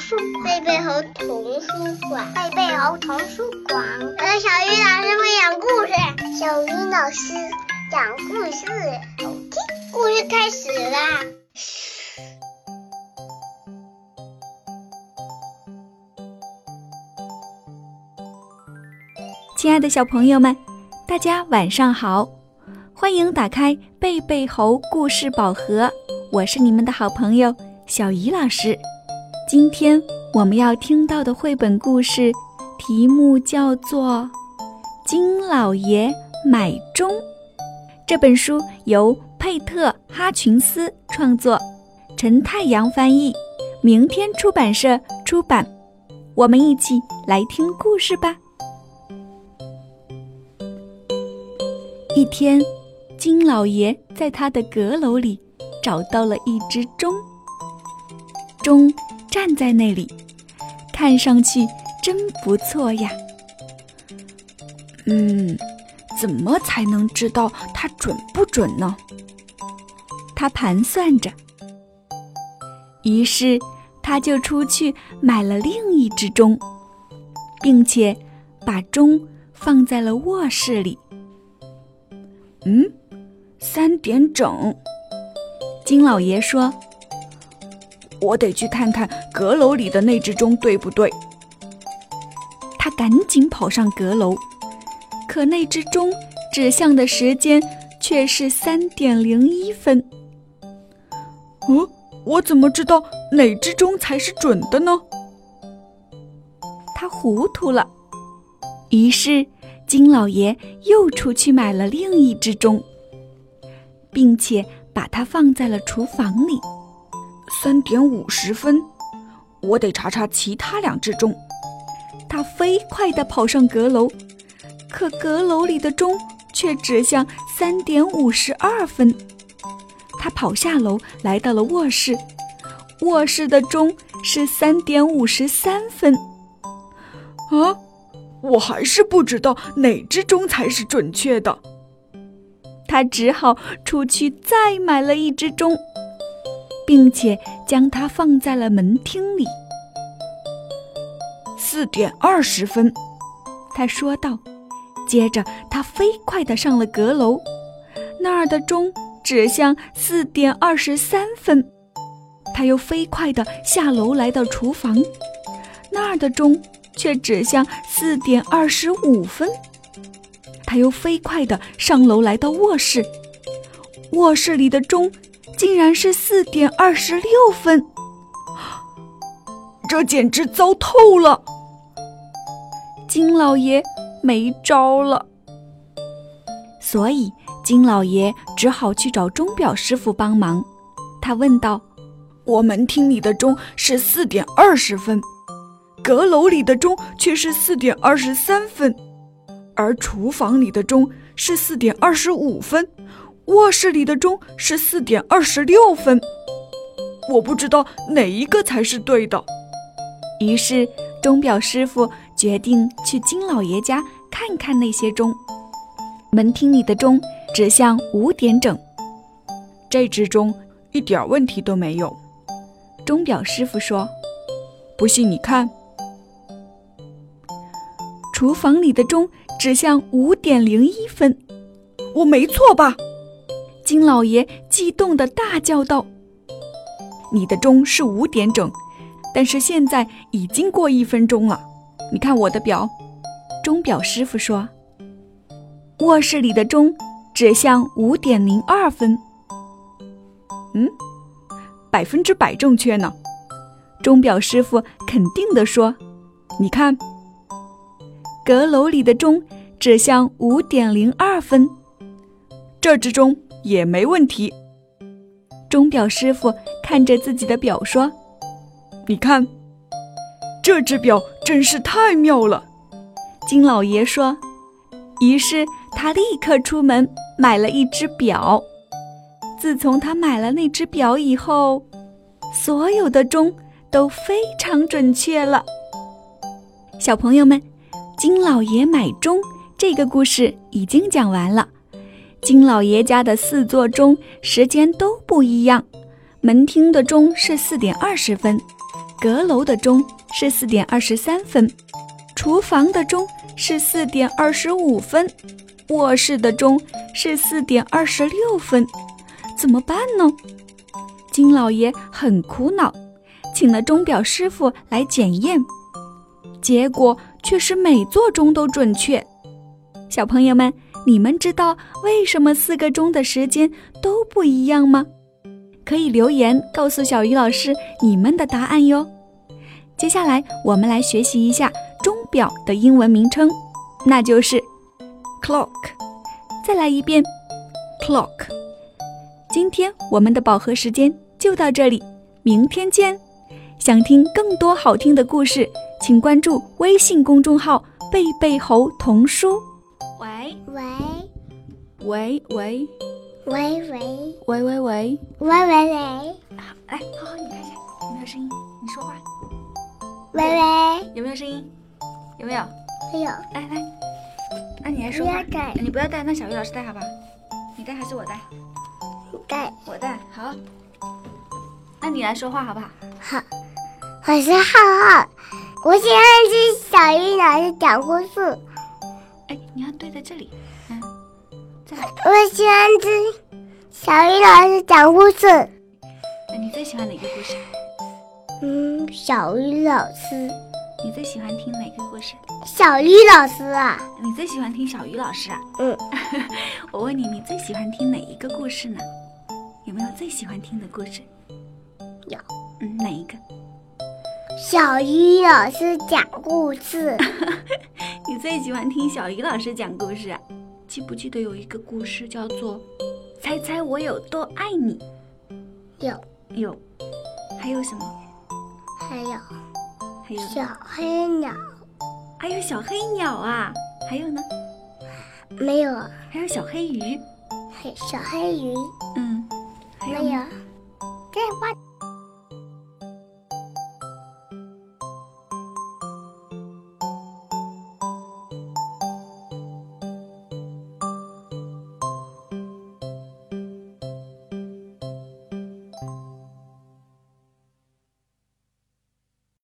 书，贝贝猴童书馆，贝贝猴童书馆。我是小鱼老师会讲故事，小鱼老师讲故事，好听。故事开始啦！亲爱的小朋友们，大家晚上好，欢迎打开贝贝猴故事宝盒，我是你们的好朋友小鱼老师。今天我们要听到的绘本故事，题目叫做《金老爷买钟》。这本书由佩特·哈群斯创作，陈太阳翻译，明天出版社出版。我们一起来听故事吧。一天，金老爷在他的阁楼里找到了一只钟，钟。站在那里，看上去真不错呀。嗯，怎么才能知道它准不准呢？他盘算着。于是，他就出去买了另一只钟，并且把钟放在了卧室里。嗯，三点整。金老爷说。我得去看看阁楼里的那只钟对不对。他赶紧跑上阁楼，可那只钟指向的时间却是三点零一分。嗯，我怎么知道哪只钟才是准的呢？他糊涂了。于是金老爷又出去买了另一只钟，并且把它放在了厨房里。三点五十分，我得查查其他两只钟。他飞快地跑上阁楼，可阁楼里的钟却指向三点五十二分。他跑下楼，来到了卧室，卧室的钟是三点五十三分。啊，我还是不知道哪只钟才是准确的。他只好出去再买了一只钟。并且将它放在了门厅里。四点二十分，他说道。接着，他飞快地上了阁楼，那儿的钟指向四点二十三分。他又飞快地下楼来到厨房，那儿的钟却指向四点二十五分。他又飞快地上楼来到卧室，卧室里的钟。竟然是四点二十六分，这简直糟透了！金老爷没招了，所以金老爷只好去找钟表师傅帮忙。他问道：“我们厅里的钟是四点二十分，阁楼里的钟却是四点二十三分，而厨房里的钟是四点二十五分。”卧室里的钟是四点二十六分，我不知道哪一个才是对的。于是钟表师傅决定去金老爷家看看那些钟。门厅里的钟指向五点整，这只钟一点问题都没有。钟表师傅说：“不信你看。”厨房里的钟指向五点零一分，我没错吧？金老爷激动地大叫道：“你的钟是五点整，但是现在已经过一分钟了。你看我的表。”钟表师傅说：“卧室里的钟指向五点零二分。”嗯，百分之百正确呢。钟表师傅肯定地说：“你看，阁楼里的钟指向五点零二分，这只钟。”也没问题。钟表师傅看着自己的表说：“你看，这只表真是太妙了。”金老爷说。于是他立刻出门买了一只表。自从他买了那只表以后，所有的钟都非常准确了。小朋友们，金老爷买钟这个故事已经讲完了。金老爷家的四座钟时间都不一样，门厅的钟是四点二十分，阁楼的钟是四点二十三分，厨房的钟是四点二十五分，卧室的钟是四点二十六分，怎么办呢？金老爷很苦恼，请了钟表师傅来检验，结果却是每座钟都准确。小朋友们，你们知道为什么四个钟的时间都不一样吗？可以留言告诉小鱼老师你们的答案哟。接下来我们来学习一下钟表的英文名称，那就是 clock。再来一遍，clock。今天我们的饱和时间就到这里，明天见。想听更多好听的故事，请关注微信公众号“贝贝猴童书”。喂喂喂。喂喂喂。喂喂喂，喂喂喂好，来，浩浩，你看一下有没有声音？你说话。喂喂，有没有声音？有没有？没有，来来，那你来不说话。要。带你不要带，那小鱼老师带好吧？你带还是我带？带，我带。好，那你来说话好不好？好，我是浩浩，我喜欢听小鱼老师讲故事，哎，你要对在这里。嗯，再来。我喜欢听小鱼老师讲故事。那你最喜欢哪个故事？嗯，小鱼老师，你最喜欢听哪个故事？小鱼老师啊，你最喜欢听小鱼老师啊？嗯，我问你，你最喜欢听哪一个故事呢？有没有最喜欢听的故事？有。嗯，哪一个？小鱼老师讲故事。你最喜欢听小鱼老师讲故事啊？记不记得有一个故事叫做《猜猜我有多爱你》？有，有，还有什么？还有还有小黑鸟，还有小黑鸟啊，还有呢？没有，还有小黑鱼，还有小黑鱼，嗯，还有没呢有。这花。